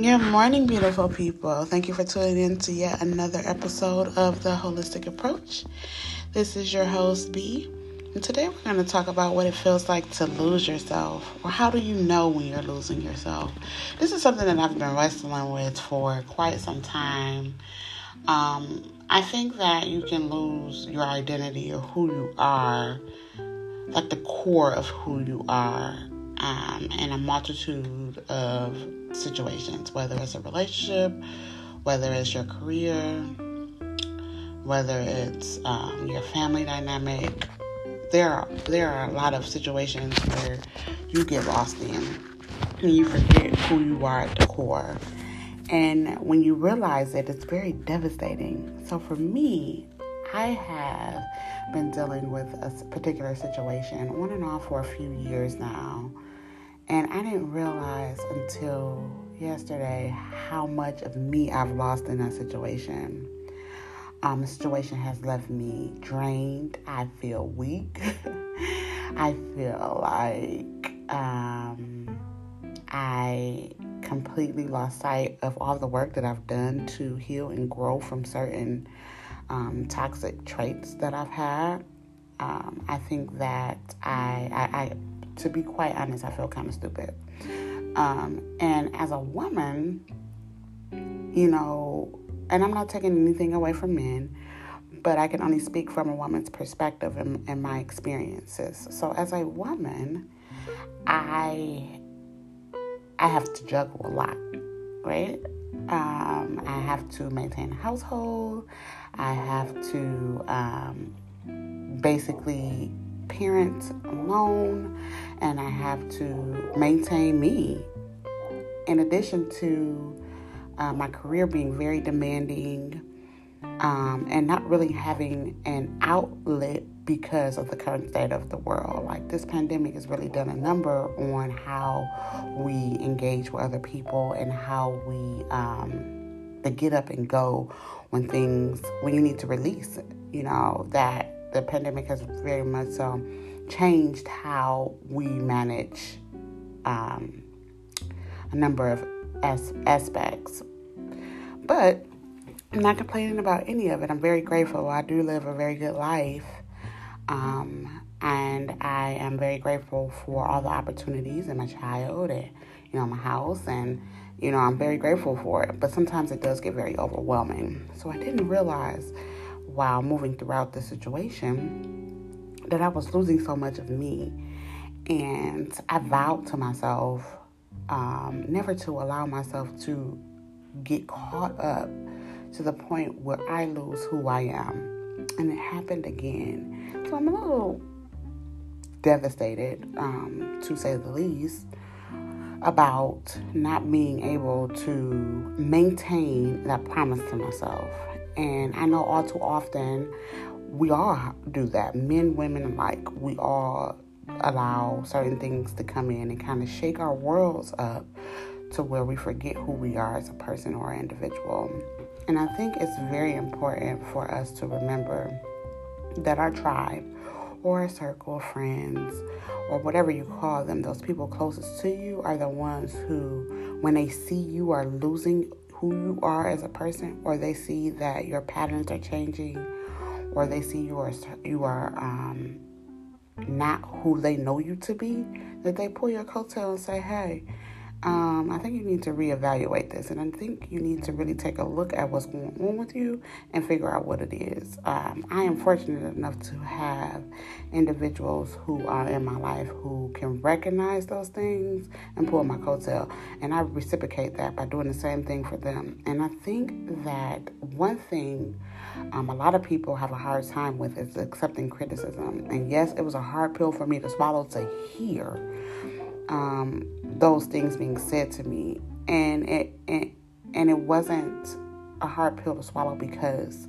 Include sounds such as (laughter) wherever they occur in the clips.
Good morning, beautiful people. Thank you for tuning in to yet another episode of The Holistic Approach. This is your host, B. And today we're going to talk about what it feels like to lose yourself, or how do you know when you're losing yourself. This is something that I've been wrestling with for quite some time. Um, I think that you can lose your identity or who you are, like the core of who you are, um, in a multitude of situations, whether it's a relationship, whether it's your career, whether it's um, your family dynamic. There are there are a lot of situations where you get lost in and you forget who you are at the core. And when you realize it, it's very devastating. So for me, I have been dealing with a particular situation on and off for a few years now. And I didn't realize until yesterday how much of me I've lost in that situation. Um, the situation has left me drained. I feel weak. (laughs) I feel like um, I completely lost sight of all the work that I've done to heal and grow from certain um, toxic traits that I've had. Um, I think that I, I, I, to be quite honest, I feel kind of stupid. Um, and as a woman, you know, and I'm not taking anything away from men, but I can only speak from a woman's perspective and, and my experiences. So as a woman, I I have to juggle a lot, right? Um, I have to maintain a household. I have to um, basically parent alone, and I have to maintain me. In addition to uh, my career being very demanding um, and not really having an outlet because of the current state of the world. Like this pandemic has really done a number on how we engage with other people and how we um, the get up and go when things when you need to release. You know that the pandemic has very much um, changed how we manage um, a number of as- aspects, but. I'm not complaining about any of it. I'm very grateful. I do live a very good life. Um, and I am very grateful for all the opportunities and my child and, you know, my house. And, you know, I'm very grateful for it. But sometimes it does get very overwhelming. So I didn't realize while moving throughout the situation that I was losing so much of me. And I vowed to myself um, never to allow myself to get caught up to the point where I lose who I am and it happened again. So I'm a little devastated, um, to say the least, about not being able to maintain that promise to myself. And I know all too often we all do that, men, women alike. We all allow certain things to come in and kind of shake our worlds up to where we forget who we are as a person or an individual. And I think it's very important for us to remember that our tribe or a circle of friends or whatever you call them, those people closest to you are the ones who, when they see you are losing who you are as a person, or they see that your patterns are changing, or they see you are you are um, not who they know you to be, that they pull your coattail and say, "Hey, um, I think you need to reevaluate this, and I think you need to really take a look at what's going on with you and figure out what it is. Um, I am fortunate enough to have individuals who are in my life who can recognize those things and pull my coattail, and I reciprocate that by doing the same thing for them. And I think that one thing um, a lot of people have a hard time with is accepting criticism, and yes, it was a hard pill for me to swallow to hear um, those things being said to me, and it, it and it wasn't a hard pill to swallow because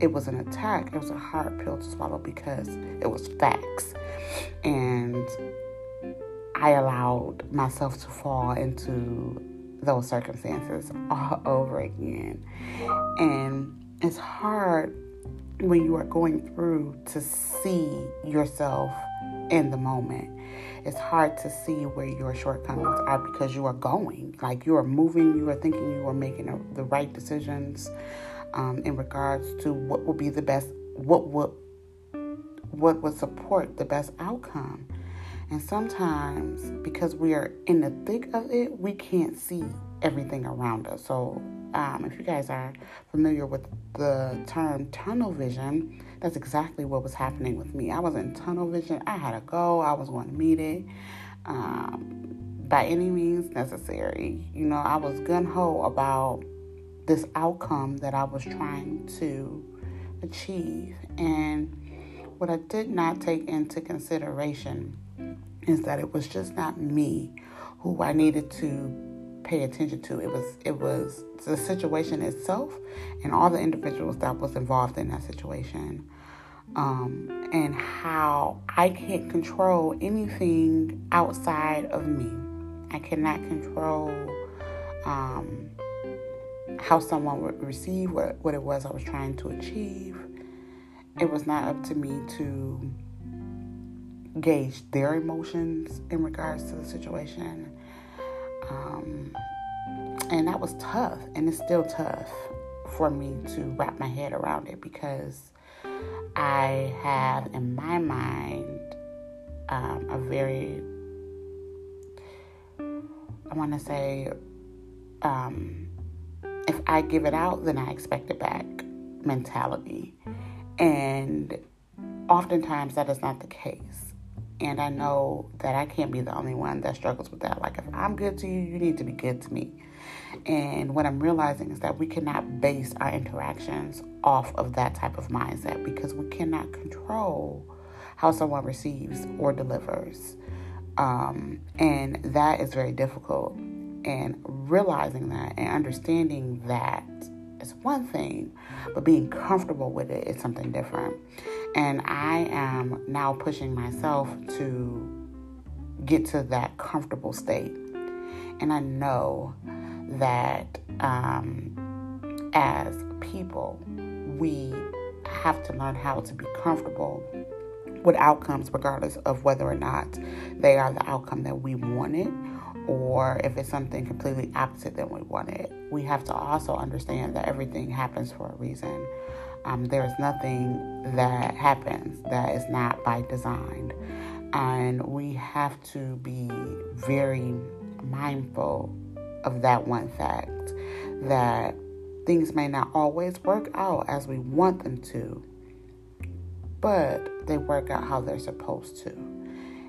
it was an attack. It was a hard pill to swallow because it was facts, and I allowed myself to fall into those circumstances all (laughs) over again, and it's hard when you are going through to see yourself in the moment. It's hard to see where your shortcomings are because you are going, like you are moving, you are thinking you are making a, the right decisions um, in regards to what will be the best, what would what would support the best outcome. And sometimes, because we are in the thick of it, we can't see everything around us. So, um, if you guys are familiar with the term tunnel vision, that's exactly what was happening with me. I was in tunnel vision. I had to go. I was going to meet it um, by any means necessary. You know, I was gun ho about this outcome that I was trying to achieve. And what I did not take into consideration is that it was just not me who I needed to pay attention to. It was it was the situation itself and all the individuals that was involved in that situation. Um, and how I can't control anything outside of me. I cannot control um, how someone would receive what, what it was I was trying to achieve. It was not up to me to gauge their emotions in regards to the situation. Um, and that was tough, and it's still tough for me to wrap my head around it because I have in my mind um, a very, I want to say, um, if I give it out, then I expect it back mentality. And oftentimes that is not the case. And I know that I can't be the only one that struggles with that. Like, if I'm good to you, you need to be good to me. And what I'm realizing is that we cannot base our interactions off of that type of mindset because we cannot control how someone receives or delivers. Um, and that is very difficult. And realizing that and understanding that is one thing, but being comfortable with it is something different. And I am now pushing myself to get to that comfortable state. And I know that um, as people, we have to learn how to be comfortable with outcomes, regardless of whether or not they are the outcome that we wanted or if it's something completely opposite than we wanted. We have to also understand that everything happens for a reason. Um, there is nothing that happens that is not by design. And we have to be very mindful of that one fact that things may not always work out as we want them to, but they work out how they're supposed to.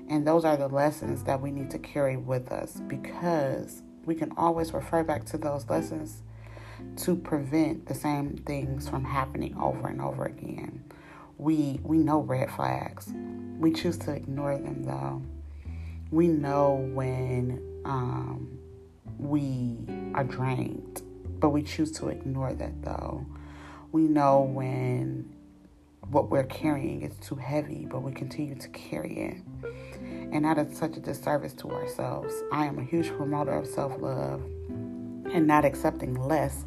And those are the lessons that we need to carry with us because we can always refer back to those lessons to prevent the same things from happening over and over again. We we know red flags. We choose to ignore them though. We know when um, we are drained, but we choose to ignore that though. We know when what we're carrying is too heavy, but we continue to carry it. And that is such a disservice to ourselves. I am a huge promoter of self love and not accepting less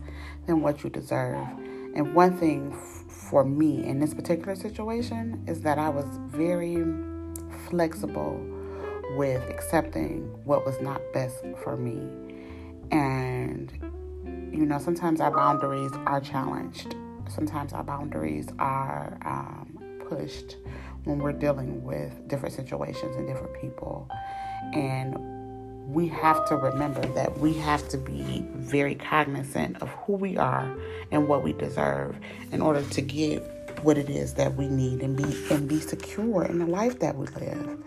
than what you deserve. And one thing for me in this particular situation is that I was very flexible with accepting what was not best for me. And, you know, sometimes our boundaries are challenged, sometimes our boundaries are um, pushed when we're dealing with different situations and different people. And we have to remember that we have to be very cognizant of who we are and what we deserve in order to get what it is that we need and be and be secure in the life that we live.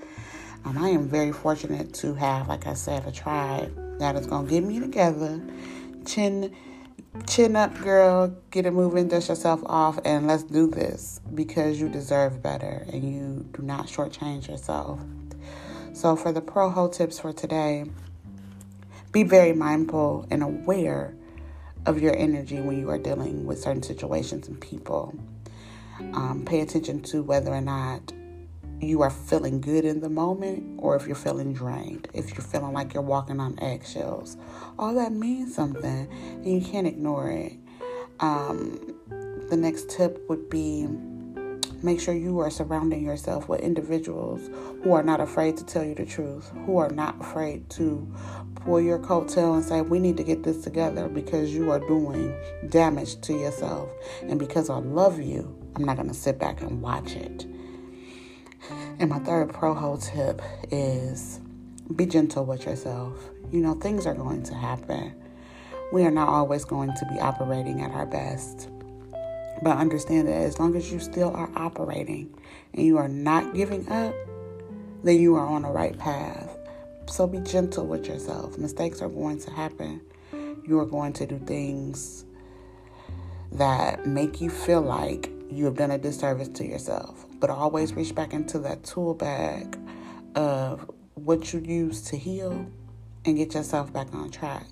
Um, I am very fortunate to have, like I said, a tribe that is gonna get me together, chin chin up, girl, get it moving, dust yourself off, and let's do this because you deserve better and you do not shortchange yourself. So, for the pro tips for today, be very mindful and aware of your energy when you are dealing with certain situations and people. Um, pay attention to whether or not you are feeling good in the moment or if you're feeling drained, if you're feeling like you're walking on eggshells. All that means something and you can't ignore it. Um, the next tip would be Make sure you are surrounding yourself with individuals who are not afraid to tell you the truth, who are not afraid to pull your coattail and say, We need to get this together because you are doing damage to yourself. And because I love you, I'm not going to sit back and watch it. And my third pro hoe tip is be gentle with yourself. You know, things are going to happen. We are not always going to be operating at our best. But understand that as long as you still are operating and you are not giving up, then you are on the right path. So be gentle with yourself. Mistakes are going to happen. You are going to do things that make you feel like you have done a disservice to yourself. But always reach back into that tool bag of what you use to heal and get yourself back on track.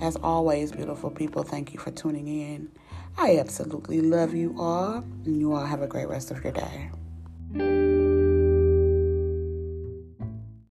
As always, beautiful people, thank you for tuning in. I absolutely love you all, and you all have a great rest of your day.